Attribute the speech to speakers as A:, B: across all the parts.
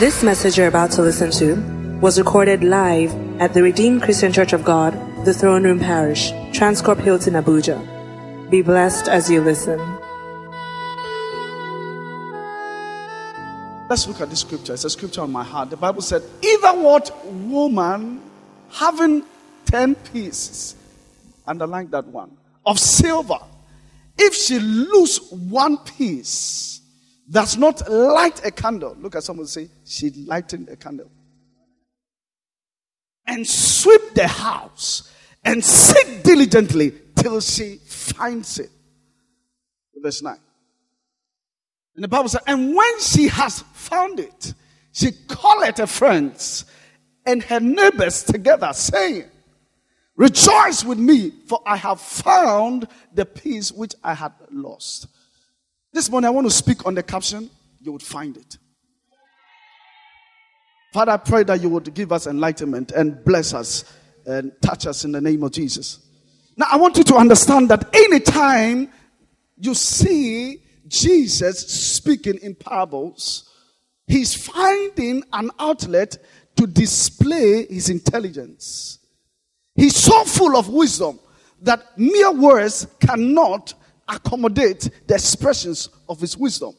A: This message you're about to listen to was recorded live at the Redeemed Christian Church of God, the Throne Room Parish, Transcorp Hilton, Abuja. Be blessed as you listen.
B: Let's look at this scripture. It's a scripture on my heart. The Bible said, Either what woman having 10 pieces, underline that one, of silver, if she lose one piece, does not light a candle. Look at someone say, She lightened a candle. And sweep the house and seek diligently till she finds it. Verse 9. And the Bible says, and when she has found it, she calleth her friends and her neighbors together, saying, Rejoice with me, for I have found the piece which I had lost. This morning I want to speak on the caption, you would find it. Father, I pray that you would give us enlightenment and bless us and touch us in the name of Jesus. Now, I want you to understand that anytime you see Jesus speaking in parables, he's finding an outlet to display his intelligence. He's so full of wisdom that mere words cannot accommodate the expressions of his wisdom.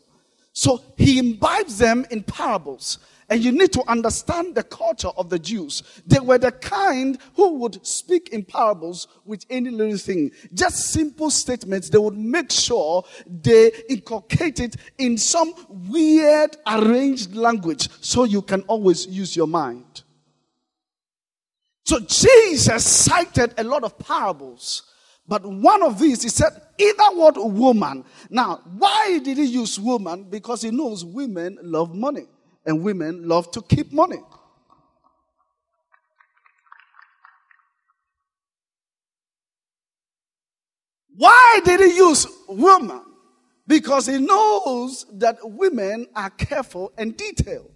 B: So he imbibes them in parables. And you need to understand the culture of the Jews. They were the kind who would speak in parables with any little thing. Just simple statements. They would make sure they inculcate it in some weird arranged language so you can always use your mind. So Jesus cited a lot of parables. But one of these, he said, either what woman. Now, why did he use woman? Because he knows women love money and women love to keep money. Why did he use woman? Because he knows that women are careful and detailed.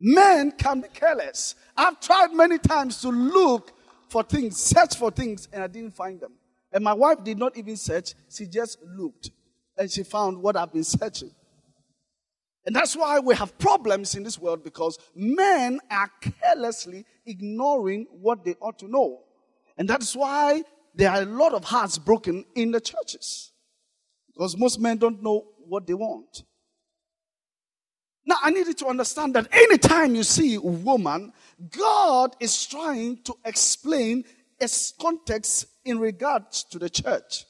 B: Men can be careless. I've tried many times to look for things, search for things, and I didn't find them. And my wife did not even search, she just looked and she found what I've been searching. And that's why we have problems in this world because men are carelessly ignoring what they ought to know. And that's why there are a lot of hearts broken in the churches. Because most men don't know what they want. Now, I need you to understand that anytime you see a woman, God is trying to explain its context in regards to the church.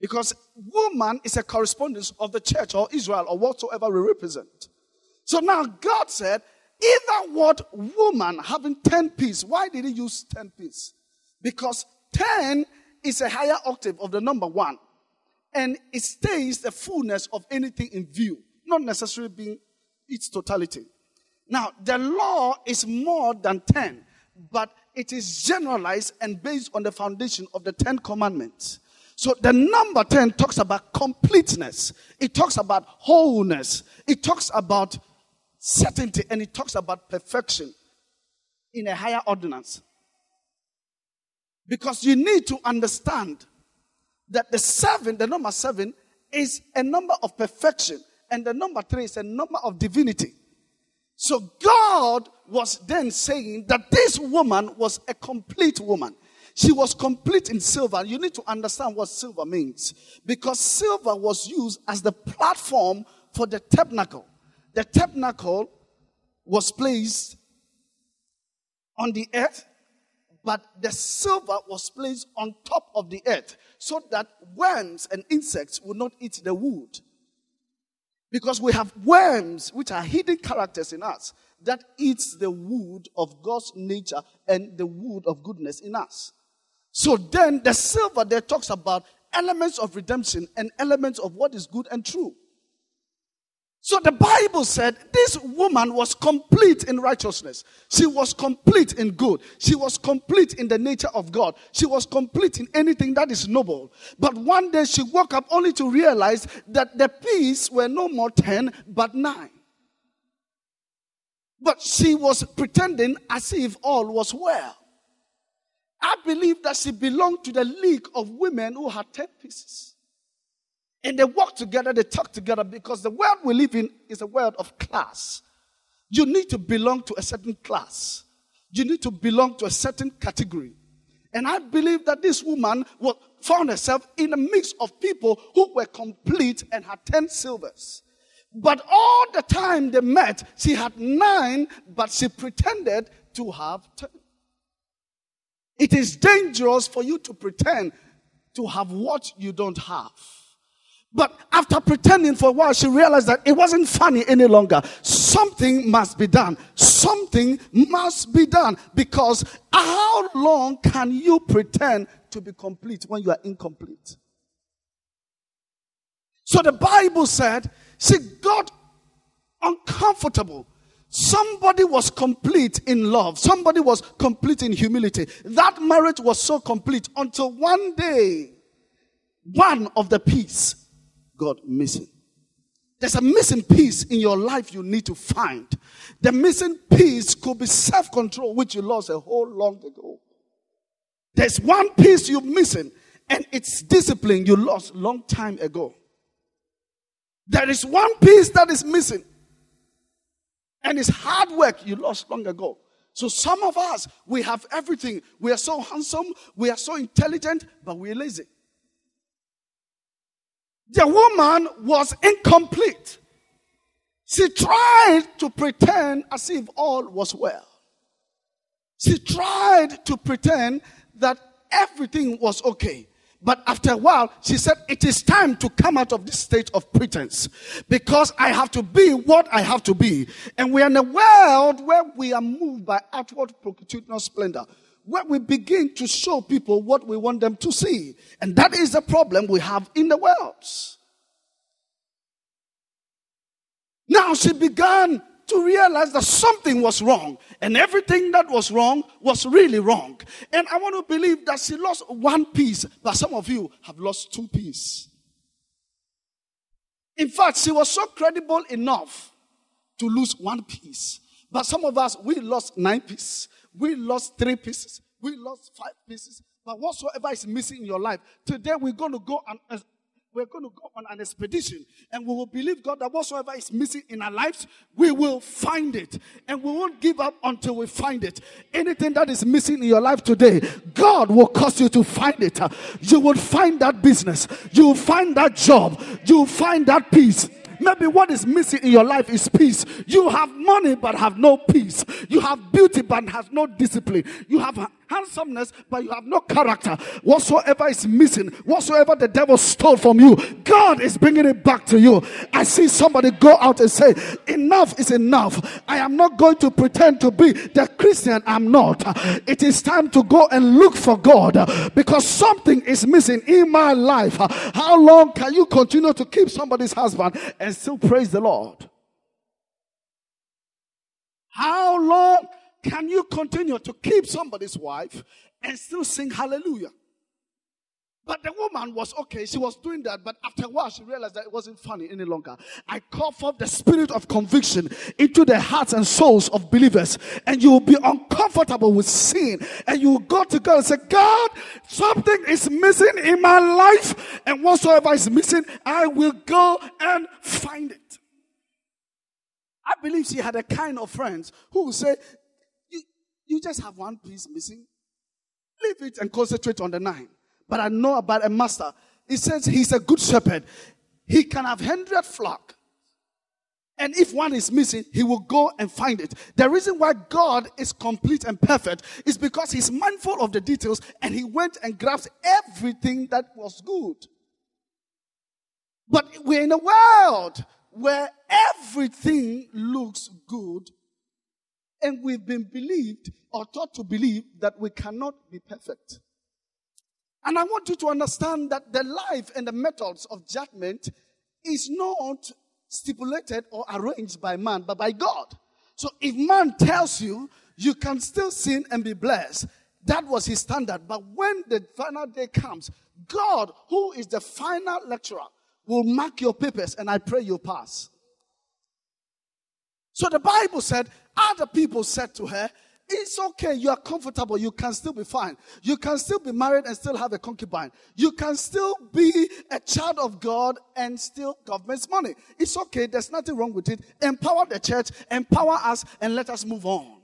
B: Because woman is a correspondence of the church or Israel or whatsoever we represent. So now God said, either what woman having 10 pieces, why did he use 10 pieces? Because 10 is a higher octave of the number one. And it stays the fullness of anything in view, not necessarily being its totality. Now, the law is more than 10, but it is generalized and based on the foundation of the 10 commandments. So the number 10 talks about completeness. It talks about wholeness. It talks about certainty and it talks about perfection in a higher ordinance. Because you need to understand that the seven, the number seven, is a number of perfection, and the number three is a number of divinity. So God was then saying that this woman was a complete woman. She was complete in silver. You need to understand what silver means. Because silver was used as the platform for the tabernacle. The tabernacle was placed on the earth, but the silver was placed on top of the earth so that worms and insects would not eat the wood. Because we have worms, which are hidden characters in us, that eats the wood of God's nature and the wood of goodness in us. So then the silver there talks about elements of redemption and elements of what is good and true. So the Bible said this woman was complete in righteousness. She was complete in good. She was complete in the nature of God. She was complete in anything that is noble. But one day she woke up only to realize that the piece were no more 10 but 9. But she was pretending as if all was well. I believe that she belonged to the league of women who had 10 pieces. And they walk together, they talk together because the world we live in is a world of class. You need to belong to a certain class. You need to belong to a certain category. And I believe that this woman found herself in a mix of people who were complete and had 10 silvers. But all the time they met, she had nine, but she pretended to have 10. It is dangerous for you to pretend to have what you don't have. But after pretending for a while, she realized that it wasn't funny any longer. Something must be done. Something must be done. Because how long can you pretend to be complete when you are incomplete? So the Bible said she got uncomfortable. Somebody was complete in love. Somebody was complete in humility. That marriage was so complete until one day, one of the piece got missing. There's a missing piece in your life you need to find. The missing piece could be self control, which you lost a whole long ago. There's one piece you're missing, and it's discipline you lost long time ago. There is one piece that is missing, and it's hard work you lost long ago. So some of us, we have everything. We are so handsome, we are so intelligent, but we're lazy. The woman was incomplete. She tried to pretend as if all was well. She tried to pretend that everything was okay. But after a while, she said, It is time to come out of this state of pretense because I have to be what I have to be. And we are in a world where we are moved by outward procuturnal splendor where we begin to show people what we want them to see. And that is the problem we have in the world. Now she began to realize that something was wrong and everything that was wrong was really wrong. And I want to believe that she lost one piece, but some of you have lost two pieces. In fact, she was so credible enough to lose one piece. But some of us, we lost nine pieces. We lost three pieces. We lost five pieces. But whatsoever is missing in your life, today we're going to go and we're going to go on an expedition and we will believe God that whatsoever is missing in our lives, we will find it. And we won't give up until we find it. Anything that is missing in your life today, God will cause you to find it. You will find that business. You will find that job. You will find that peace. Maybe what is missing in your life is peace. You have money but have no peace. You have beauty but has no discipline. You have handsomeness but you have no character. Whatsoever is missing, whatsoever the devil stole from you, God is bringing it back to you. I see somebody go out and say, Enough is enough. I am not going to pretend to be the Christian I'm not. It is time to go and look for God because something is missing in my life. How long can you continue to keep somebody's husband and still praise the Lord? How long can you continue to keep somebody's wife and still sing hallelujah? But the woman was okay. She was doing that. But after a while, she realized that it wasn't funny any longer. I call forth the spirit of conviction into the hearts and souls of believers. And you will be uncomfortable with sin. And you will go to God and say, God, something is missing in my life. And whatsoever is missing, I will go and find it. I believe she had a kind of friends who would say, you, just have one piece missing. Leave it and concentrate on the nine but I know about a master. He says he's a good shepherd. He can have hundred flock. And if one is missing, he will go and find it. The reason why God is complete and perfect is because he's mindful of the details and he went and grabbed everything that was good. But we're in a world where everything looks good and we've been believed or taught to believe that we cannot be perfect. And I want you to understand that the life and the methods of judgment is not stipulated or arranged by man, but by God. So if man tells you you can still sin and be blessed, that was his standard. But when the final day comes, God, who is the final lecturer, will mark your papers and I pray you pass. So the Bible said, other people said to her, it's okay. You are comfortable. You can still be fine. You can still be married and still have a concubine. You can still be a child of God and still government's money. It's okay. There's nothing wrong with it. Empower the church, empower us, and let us move on.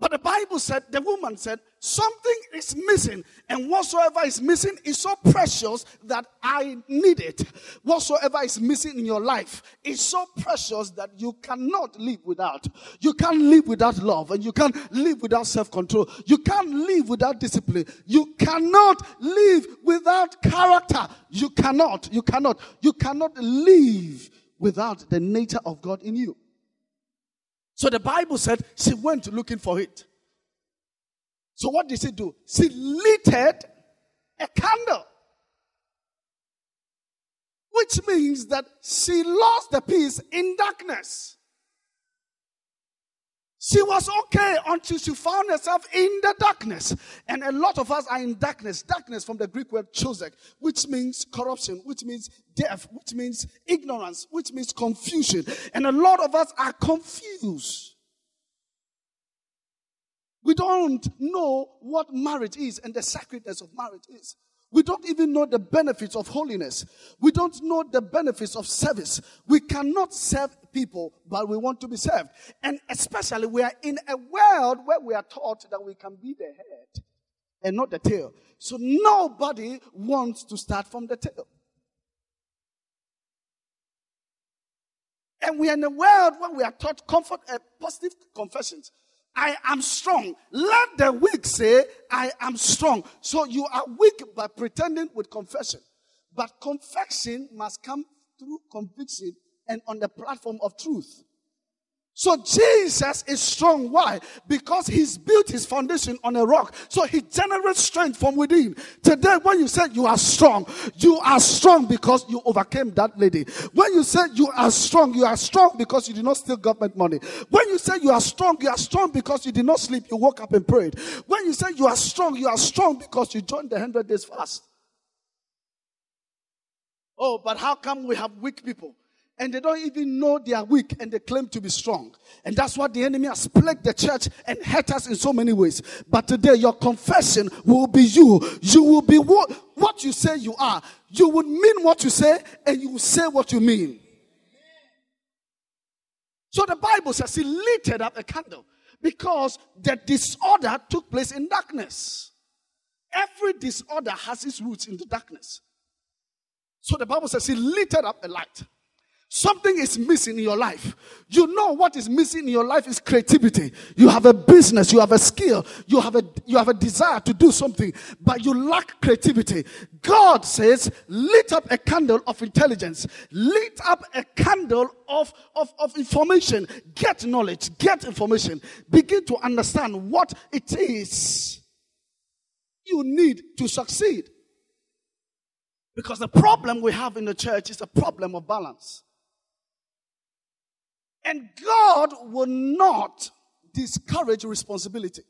B: But the Bible said, the woman said, something is missing. And whatsoever is missing is so precious that I need it. Whatsoever is missing in your life is so precious that you cannot live without. You can't live without love and you can't live without self control. You can't live without discipline. You cannot live without character. You cannot, you cannot, you cannot live without the nature of God in you. So the Bible said she went looking for it. So what did she do? She lit a candle. Which means that she lost the piece in darkness. She was okay until she found herself in the darkness. And a lot of us are in darkness. Darkness from the Greek word chosek, which means corruption, which means death, which means ignorance, which means confusion. And a lot of us are confused. We don't know what marriage is and the sacredness of marriage is. We don't even know the benefits of holiness. We don't know the benefits of service. We cannot serve people, but we want to be served. And especially, we are in a world where we are taught that we can be the head and not the tail. So nobody wants to start from the tail. And we are in a world where we are taught comfort and positive confessions. I am strong. Let the weak say, I am strong. So you are weak by pretending with confession. But confession must come through conviction and on the platform of truth. So Jesus is strong. Why? Because he's built his foundation on a rock. So he generates strength from within. Today, when you say you are strong, you are strong because you overcame that lady. When you say you are strong, you are strong because you did not steal government money. When you say you are strong, you are strong because you did not sleep, you woke up and prayed. When you say you are strong, you are strong because you joined the 100 days fast. Oh, but how come we have weak people? And they don't even know they are weak and they claim to be strong. And that's what the enemy has plagued the church and hurt us in so many ways. But today, your confession will be you. You will be what, what you say you are. You will mean what you say and you will say what you mean. So the Bible says he lit up a candle because the disorder took place in darkness. Every disorder has its roots in the darkness. So the Bible says he lit up a light. Something is missing in your life. You know what is missing in your life is creativity. You have a business, you have a skill, you have a you have a desire to do something, but you lack creativity. God says, lit up a candle of intelligence, lit up a candle of, of, of information. Get knowledge, get information, begin to understand what it is you need to succeed. Because the problem we have in the church is a problem of balance. And God will not discourage responsibility.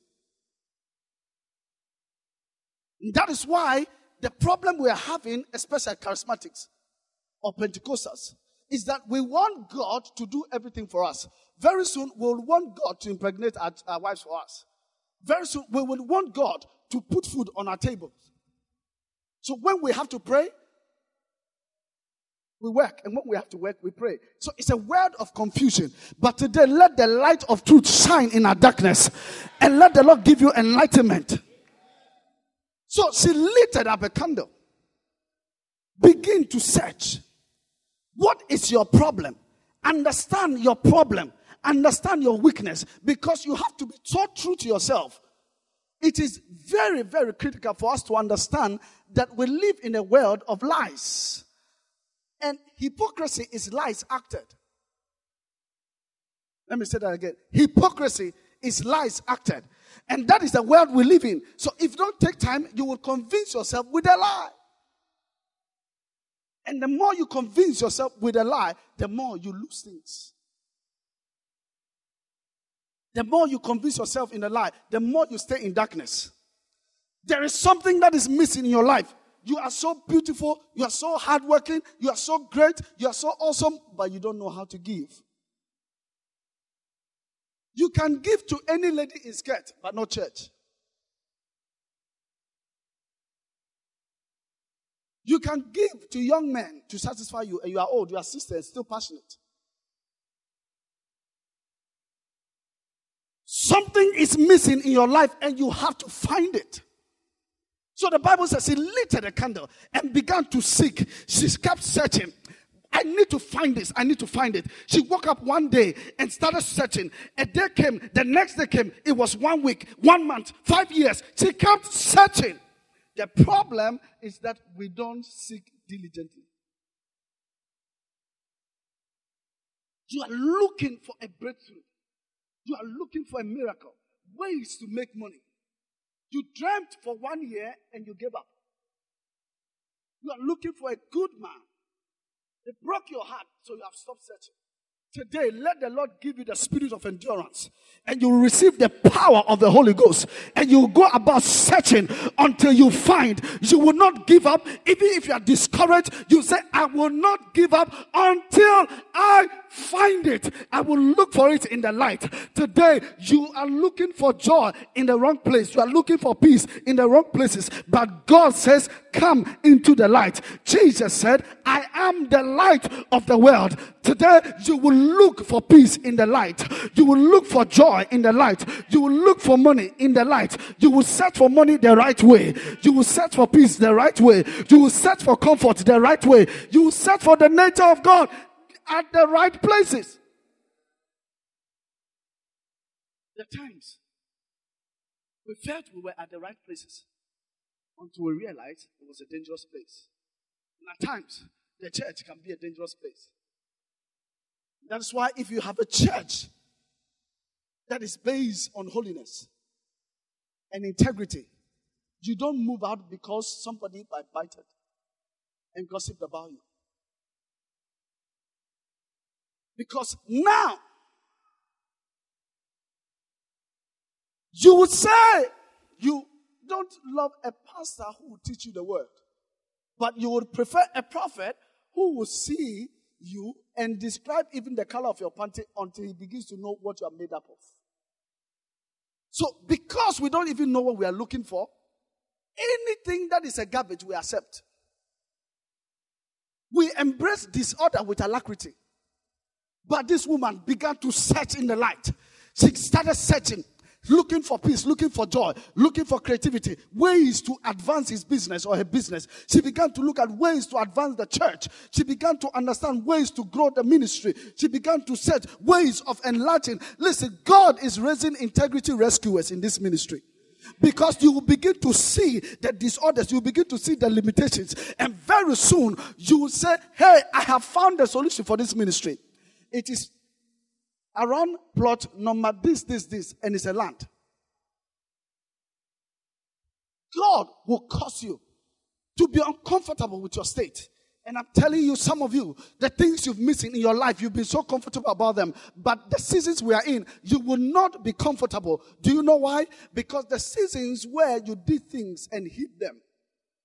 B: That is why the problem we are having, especially charismatics or Pentecostals, is that we want God to do everything for us. Very soon, we'll want God to impregnate our, our wives for us. Very soon, we will want God to put food on our tables. So when we have to pray, we work, and when we have to work, we pray. So it's a world of confusion. But today, let the light of truth shine in our darkness, and let the Lord give you enlightenment. So she lit up a candle. Begin to search. What is your problem? Understand your problem. Understand your weakness because you have to be so true to yourself. It is very, very critical for us to understand that we live in a world of lies. And hypocrisy is lies acted. Let me say that again. Hypocrisy is lies acted. And that is the world we live in. So if you don't take time, you will convince yourself with a lie. And the more you convince yourself with a lie, the more you lose things. The more you convince yourself in a lie, the more you stay in darkness. There is something that is missing in your life You are so beautiful. You are so hardworking. You are so great. You are so awesome, but you don't know how to give. You can give to any lady in skirt, but not church. You can give to young men to satisfy you, and you are old, you are sister, and still passionate. Something is missing in your life, and you have to find it. So the Bible says he lit a candle and began to seek. She kept searching. I need to find this. I need to find it. She woke up one day and started searching. A day came, the next day came. It was one week, one month, five years. She kept searching. The problem is that we don't seek diligently. You are looking for a breakthrough. You are looking for a miracle. Ways to make money. You dreamt for one year and you gave up. You are looking for a good man. It broke your heart, so you have stopped searching. Today, let the Lord give you the spirit of endurance and you will receive the power of the Holy Ghost and you go about searching until you find. You will not give up. Even if you are discouraged, you say, I will not give up until I find it. I will look for it in the light. Today, you are looking for joy in the wrong place. You are looking for peace in the wrong places. But God says, come into the light. Jesus said, I am the light of the world. Today, you will look for peace in the light. You will look for joy in the light. You will look for money in the light. You will search for money the right way. You will search for peace the right way. You will search for comfort the right way. You search for the nature of God at the right places. The times we felt we were at the right places until we realized it was a dangerous place. And at times, the church can be a dangerous place. That's why if you have a church that is based on holiness and integrity, you don't move out because somebody bited and gossiped about you. Because now, you would say you don't love a pastor who will teach you the word, but you would prefer a prophet who will see you and describe even the color of your panty until he begins to know what you are made up of. So, because we don't even know what we are looking for, anything that is a garbage we accept. We embrace disorder with alacrity. But this woman began to search in the light. She started searching, looking for peace, looking for joy, looking for creativity, ways to advance his business or her business. She began to look at ways to advance the church. She began to understand ways to grow the ministry. She began to search ways of enlarging. Listen, God is raising integrity rescuers in this ministry because you will begin to see the disorders, you begin to see the limitations, and very soon you will say, Hey, I have found the solution for this ministry. It is around plot number this, this, this, and it's a land. God will cause you to be uncomfortable with your state. And I'm telling you, some of you, the things you've missing in your life, you've been so comfortable about them. But the seasons we are in, you will not be comfortable. Do you know why? Because the seasons where you did things and hid them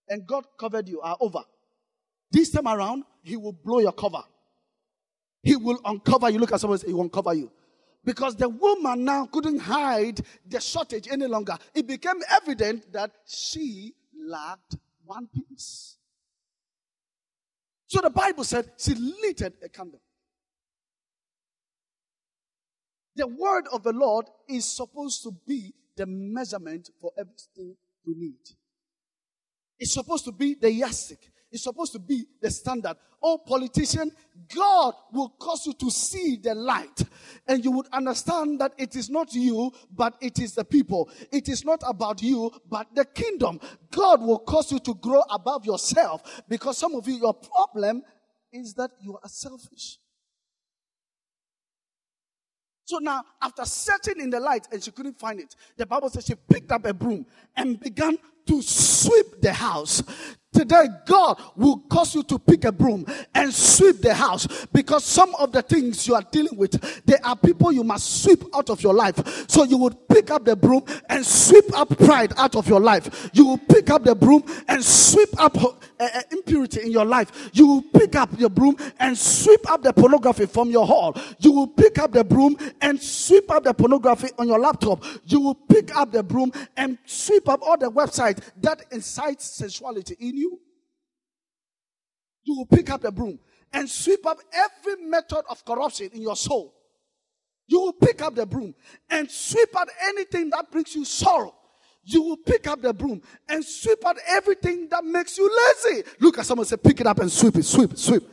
B: and God covered you are over. This time around, He will blow your cover. He will uncover you. Look at someone say, He will uncover you. Because the woman now couldn't hide the shortage any longer. It became evident that she lacked one piece. So the Bible said she lit a candle. The word of the Lord is supposed to be the measurement for everything you need. It's supposed to be the yardstick is supposed to be the standard. Oh, politician, God will cause you to see the light and you would understand that it is not you, but it is the people. It is not about you, but the kingdom. God will cause you to grow above yourself because some of you, your problem is that you are selfish. So now, after searching in the light and she couldn't find it, the Bible says she picked up a broom and began to sweep the house Today, God will cause you to pick a broom and sweep the house because some of the things you are dealing with, there are people you must sweep out of your life. So you would pick up the broom and sweep up pride out of your life. You will pick up the broom and sweep up uh, impurity in your life. You will pick up your broom and sweep up the pornography from your hall. You will pick up the broom and sweep up the pornography on your laptop. You will pick up the broom and sweep up all the websites that incites sensuality in you you will pick up the broom and sweep up every method of corruption in your soul. You will pick up the broom and sweep out anything that brings you sorrow. You will pick up the broom and sweep out everything that makes you lazy. Look at someone say, pick it up and sweep it, sweep it, sweep.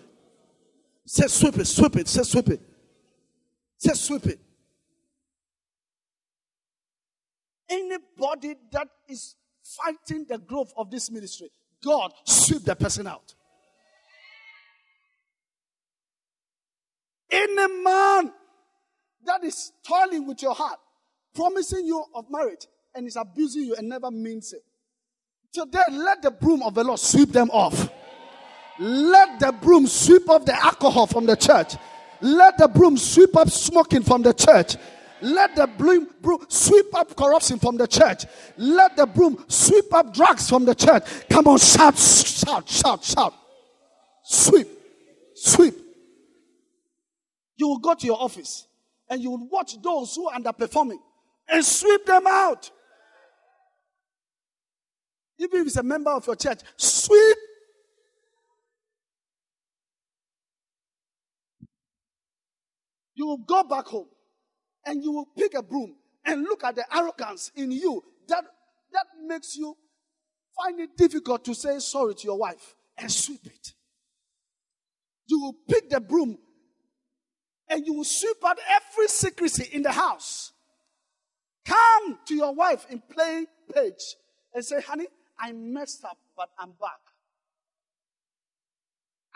B: Say, sweep it, sweep it, say, sweep it. Say, sweep it. Anybody that is fighting the growth of this ministry, God sweep the person out. Any man that is toiling with your heart, promising you of marriage, and is abusing you and never means it. Today, let the broom of the Lord sweep them off. Let the broom sweep off the alcohol from the church. Let the broom sweep up smoking from the church. Let the broom, broom sweep up corruption from the church. Let the broom sweep up drugs from the church. Come on, shout, shout, shout, shout. Sweep, sweep you will go to your office and you will watch those who are underperforming and sweep them out. Even if it's a member of your church, sweep. You will go back home and you will pick a broom and look at the arrogance in you that, that makes you find it difficult to say sorry to your wife and sweep it. You will pick the broom and you will sweep out every secrecy in the house. Come to your wife in plain page and say, honey, I messed up, but I'm back.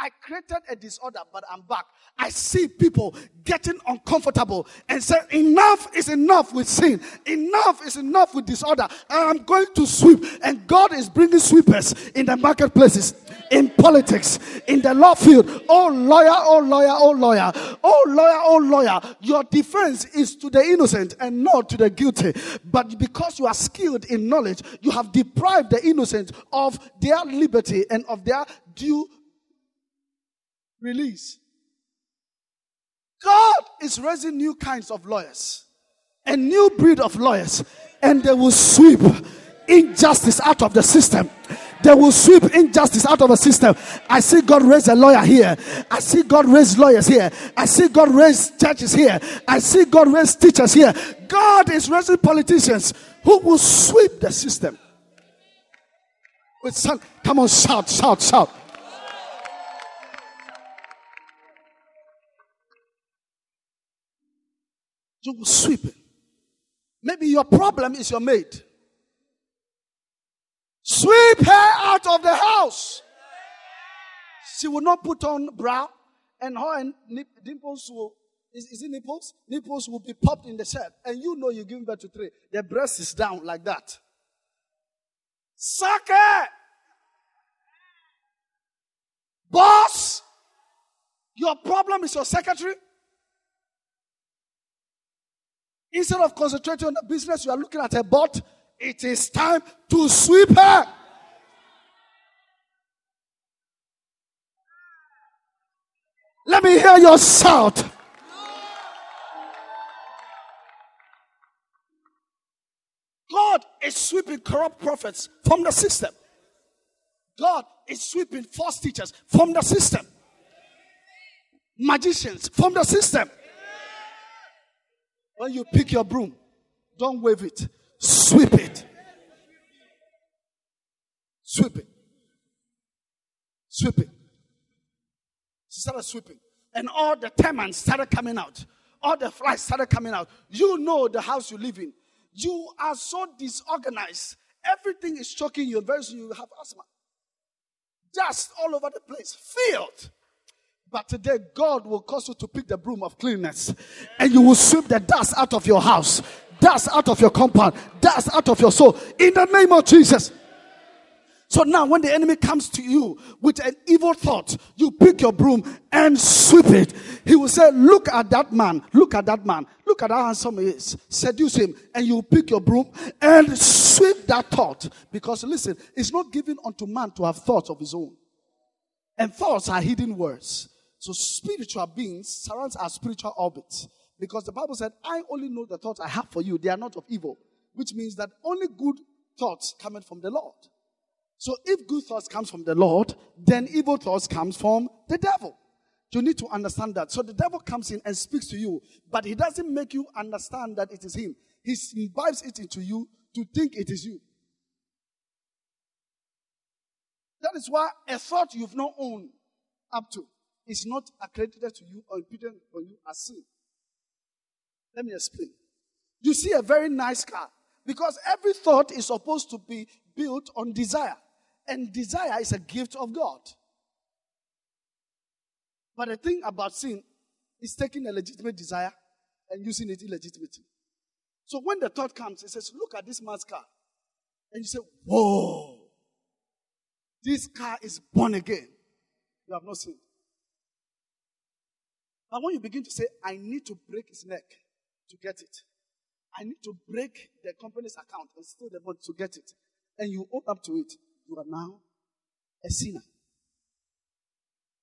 B: I created a disorder, but I'm back. I see people getting uncomfortable and say, enough is enough with sin. Enough is enough with disorder. I'm going to sweep. And God is bringing sweepers in the marketplaces, in politics, in the law field. Oh, lawyer, oh, lawyer, oh, lawyer. Oh, lawyer, oh, lawyer. Your defense is to the innocent and not to the guilty. But because you are skilled in knowledge, you have deprived the innocent of their liberty and of their due release. God is raising new kinds of lawyers, a new breed of lawyers, and they will sweep injustice out of the system. They will sweep injustice out of the system. I see God raise a lawyer here. I see God raise lawyers here. I see God raise churches here. I see God raise teachers here. God is raising politicians who will sweep the system. With some, come on, shout, shout, shout. You will sweep. Maybe your problem is your maid. Sweep her out of the house. She will not put on bra, and her and dimples will is, is it nipples? Nipples will be popped in the shirt, and you know you're giving birth to three. The breast is down like that. Suck it, boss. Your problem is your secretary. Instead of concentrating on the business, you are looking at a bot. It is time to sweep her. Let me hear your shout. God is sweeping corrupt prophets from the system. God is sweeping false teachers from the system. Magicians from the system. When you pick your broom, don't wave it, sweep it. Sweep it. Sweep it. She started sweeping. And all the termites started coming out. All the flies started coming out. You know the house you live in. You are so disorganized. Everything is choking you. Very soon you have asthma. Dust all over the place. Filled. But today, God will cause you to pick the broom of cleanness and you will sweep the dust out of your house, dust out of your compound, dust out of your soul. In the name of Jesus. So now when the enemy comes to you with an evil thought, you pick your broom and sweep it. He will say, look at that man, look at that man, look at how handsome he is. Seduce him and you pick your broom and sweep that thought. Because listen, it's not given unto man to have thoughts of his own. And thoughts are hidden words. So spiritual beings surrounds our spiritual orbit. Because the Bible said, I only know the thoughts I have for you. They are not of evil. Which means that only good thoughts coming from the Lord. So if good thoughts comes from the Lord, then evil thoughts comes from the devil. You need to understand that. So the devil comes in and speaks to you, but he doesn't make you understand that it is him. He imbibes it into you to think it is you. That is why a thought you've not owned up to is not accredited to you or imputed on you as sin. Let me explain. You see a very nice car because every thought is supposed to be built on desire. And desire is a gift of God. But the thing about sin is taking a legitimate desire and using it illegitimately. So when the thought comes, it says, Look at this man's car. And you say, Whoa, this car is born again. You have not seen. But when you begin to say, I need to break his neck to get it, I need to break the company's account and steal the money to get it, and you own up to it, you are now a sinner.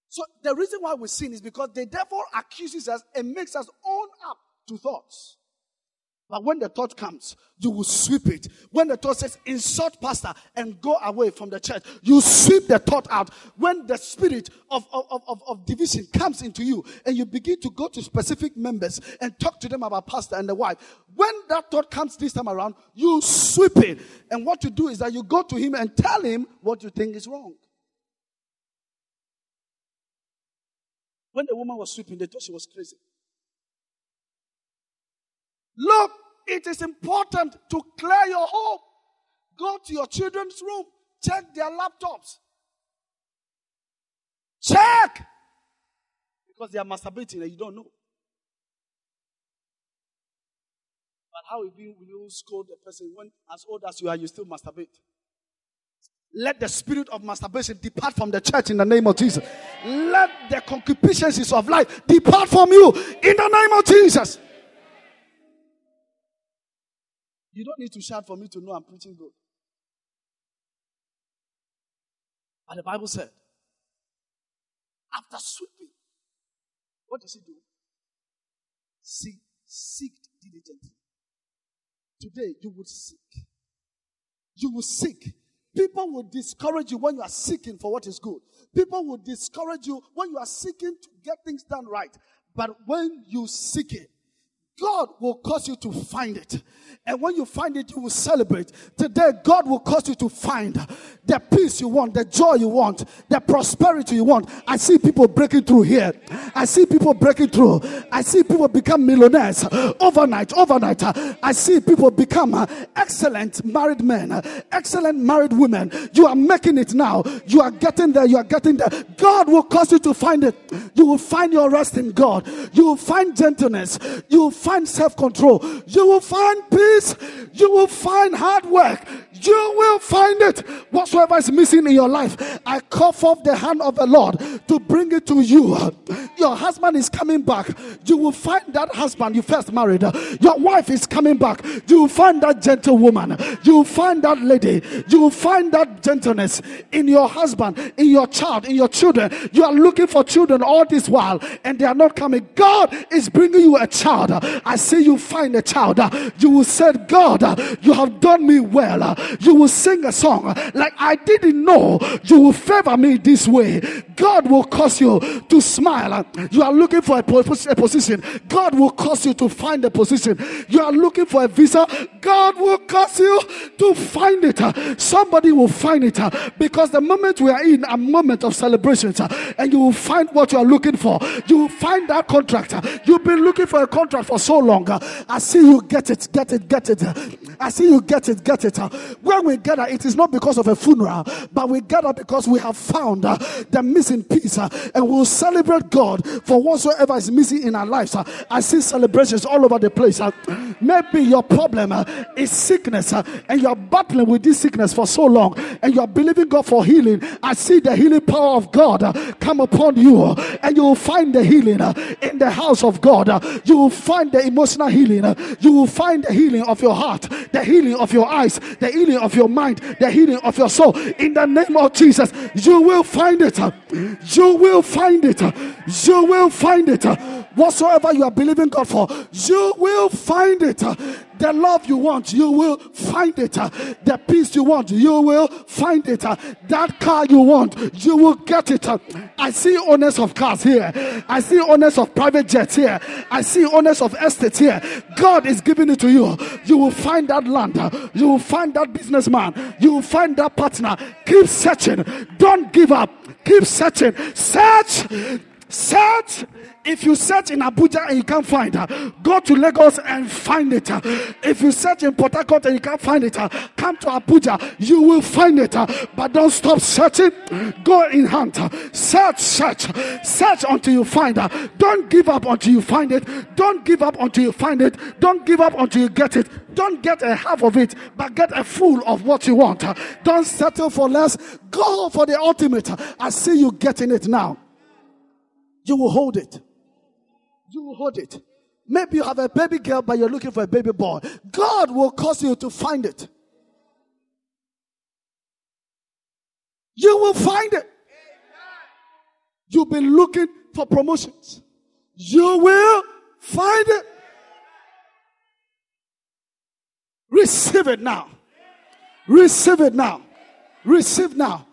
B: So the reason why we sin is because the devil accuses us and makes us own up to thoughts. But when the thought comes, you will sweep it. When the thought says, insult pastor and go away from the church, you sweep the thought out. When the spirit of, of, of, of division comes into you and you begin to go to specific members and talk to them about pastor and the wife, when that thought comes this time around, you sweep it. And what you do is that you go to him and tell him what you think is wrong. When the woman was sweeping, they thought she was crazy. Look, it is important to clear your home. Go to your children's room, check their laptops. Check! Because they are masturbating and you don't know. But how will you, will you scold a person when, as old as you are, you still masturbate? Let the spirit of masturbation depart from the church in the name of Jesus. Let the concupiscences of life depart from you in the name of Jesus. You don't need to shout for me to know I'm preaching good. But the Bible said, after sweeping, what does he do? Seek, seek diligently. Today, you will seek. You will seek. People will discourage you when you are seeking for what is good. People will discourage you when you are seeking to get things done right. But when you seek it, God will cause you to find it. And when you find it, you will celebrate. Today, God will cause you to find the peace you want, the joy you want, the prosperity you want. I see people breaking through here. I see people breaking through. I see people become millionaires overnight, overnight. I see people become excellent married men, excellent married women. You are making it now. You are getting there. You are getting there. God will cause you to find it. You will find your rest in God. You will find gentleness. You will find self control. You will find peace. You will find hard work. You will find it. Whatsoever is missing in your life, I call forth the hand of the Lord to bring it to you. Your husband is coming back. You will find that husband you first married. Your wife is coming back. You will find that gentlewoman. You will find that lady. You will find that gentleness in your husband, in your child, in your children. You are looking for children all this while and they are not coming. God is bringing you a child. I say you find a child. You will say, God, you have done me well. You will sing a song like I didn't know you will favor me this way. God will cause you to smile. You are looking for a, position. God will cause you to find a position. You are looking for a visa. God will cause you to find it. Somebody will find it because the moment we are in a moment of celebration and you will find what you are looking for. You will find that contract. You've been looking for a contract for so long. I see you get it, get it, get it. I see you get it, get it. When we gather, it is not because of a funeral, but we gather because we have found uh, the missing piece uh, and we'll celebrate God for whatsoever is missing in our lives. Uh, I see celebrations all over the place. Uh, maybe your problem uh, is sickness uh, and you are are battling with this sickness for so long and you are believing God for healing, I see the healing power of God come upon you and you will find the healing in the house of God. You will find the emotional healing. You will find the healing of your heart, the healing of your eyes, the healing of your mind, the healing of your soul. In the name of Jesus, you will find it. You will find it. You will find it. Whatsoever you are believing God for, you will find it. The love you want, you will find it. The peace you want, you will find it. That car you want, you will get it. I see owners of cars here. I see owners of private jets here. I see owners of estates here. God is giving it to you. You will find that land. You will find that businessman. You will find that partner. Keep searching. Don't give up. Keep searching. Search. Search. If you search in Abuja and you can't find her, go to Lagos and find it. If you search in Port Harcourt and you can't find it, come to Abuja, you will find it. But don't stop searching. Go in hunt. Search, search, search until you find her. Don't give up until you find it. Don't give up until you find it. Don't give up until you get it. Don't get a half of it, but get a full of what you want. Don't settle for less. Go for the ultimate. I see you getting it now. You will hold it. You will hold it. Maybe you have a baby girl, but you're looking for a baby boy. God will cause you to find it. You will find it. You've been looking for promotions. You will find it. Receive it now. Receive it now. Receive now.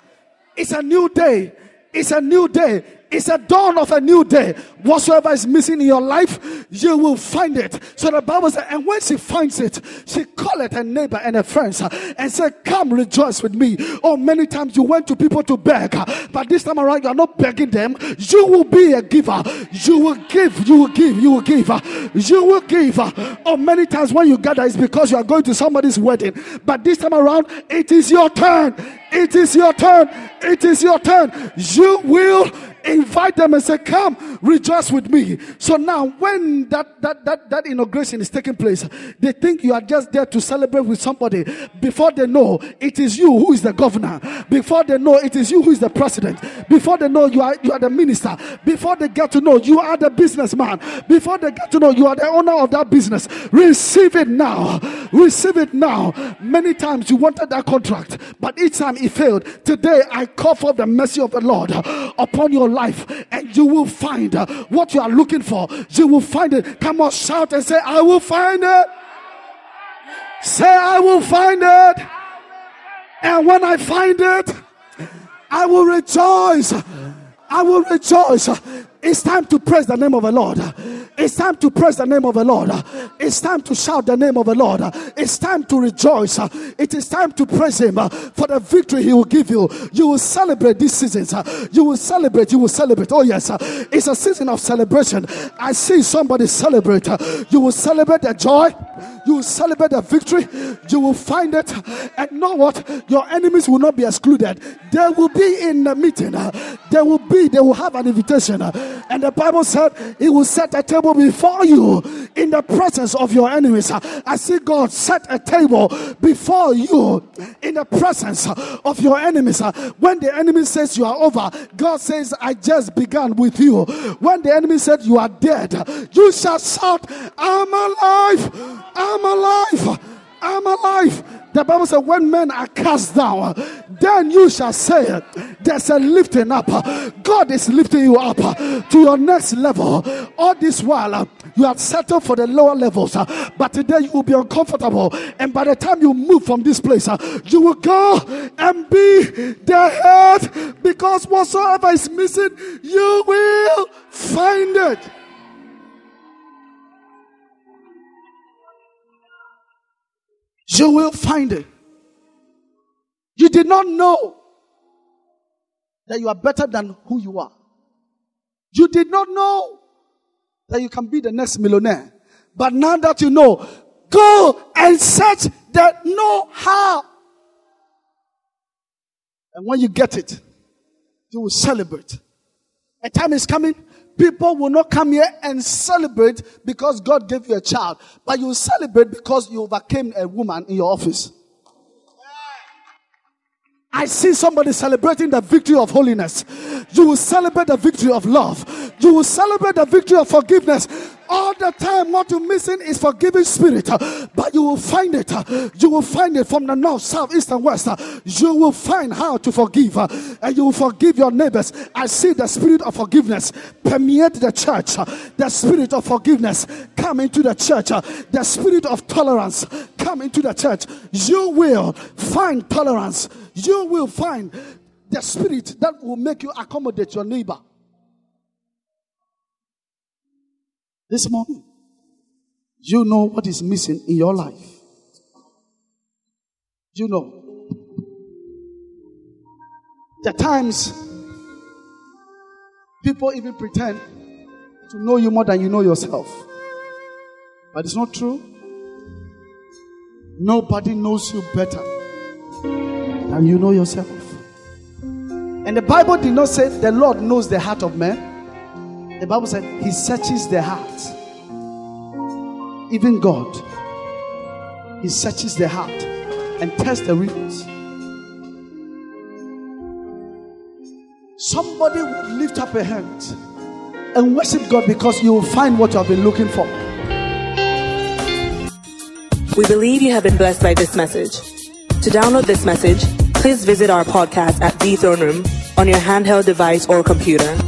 B: It's a new day. It's a new day. It's a dawn of a new day. Whatsoever is missing in your life, you will find it. So the Bible says, and when she finds it, she called her neighbor and her friends and said, Come rejoice with me. Oh, many times you went to people to beg, but this time around you are not begging them. You will be a giver. You will give. You will give. You will give. You will give. Oh, many times when you gather, it's because you are going to somebody's wedding. But this time around, it is your turn. It is your turn. It is your turn. You will invite them and say, Come, rejoice with me. So now, when that, that, that, that inauguration is taking place, they think you are just there to celebrate with somebody. Before they know, it is you who is the governor. Before they know, it is you who is the president. Before they know, you are, you are the minister. Before they get to know, you are the businessman. Before they get to know, you are the owner of that business. Receive it now. Receive it now. Many times you wanted that contract, but each time it failed. Today, I call for the mercy of the Lord upon your life, and you will find what you are looking for. You will find it. Come on, shout and say, I will find it. Say, I will find it. And when I find it, I will rejoice. I will rejoice. It's time to praise the name of the Lord. It's time to praise the name of the Lord. It's time to shout the name of the Lord. It's time to rejoice. It is time to praise Him for the victory He will give you. You will celebrate these seasons. You will celebrate. You will celebrate. Oh, yes. It's a season of celebration. I see somebody celebrate. You will celebrate the joy. You will celebrate the victory. You will find it. And know what? Your enemies will not be excluded. They will be in the meeting. They will be, they will have an invitation. And the Bible said, He will set a table before you in the presence of your enemies. I see God set a table before you in the presence of your enemies. When the enemy says you are over, God says, I just began with you. When the enemy said you are dead, you shall shout, I'm alive, I'm alive, I'm alive. The Bible says, when men are cast down, then you shall say, There's a lifting up. God is lifting you up to your next level. All this while, you have settled for the lower levels, but today you will be uncomfortable. And by the time you move from this place, you will go and be the head because whatsoever is missing, you will find it. You will find it. You did not know that you are better than who you are. You did not know that you can be the next millionaire. But now that you know, go and search the know how. And when you get it, you will celebrate. A time is coming. People will not come here and celebrate because God gave you a child, but you celebrate because you overcame a woman in your office. I see somebody celebrating the victory of holiness. You will celebrate the victory of love. You will celebrate the victory of forgiveness. All the time, what you're missing is forgiving spirit, but you will find it. You will find it from the north, south, east, and west. You will find how to forgive, and you will forgive your neighbors. I see the spirit of forgiveness permeate the church. The spirit of forgiveness come into the church. The spirit of tolerance come into the church. You will find tolerance. You will find the spirit that will make you accommodate your neighbor. This morning, you know what is missing in your life. You know. There are times people even pretend to know you more than you know yourself. But it's not true. Nobody knows you better than you know yourself. And the Bible did not say the Lord knows the heart of man. The Bible said he searches the heart. Even God, he searches the heart and tests the reasons. Somebody will lift up a hand and worship God because you will find what you have been looking for.
A: We believe you have been blessed by this message. To download this message, please visit our podcast at The Throne Room on your handheld device or computer.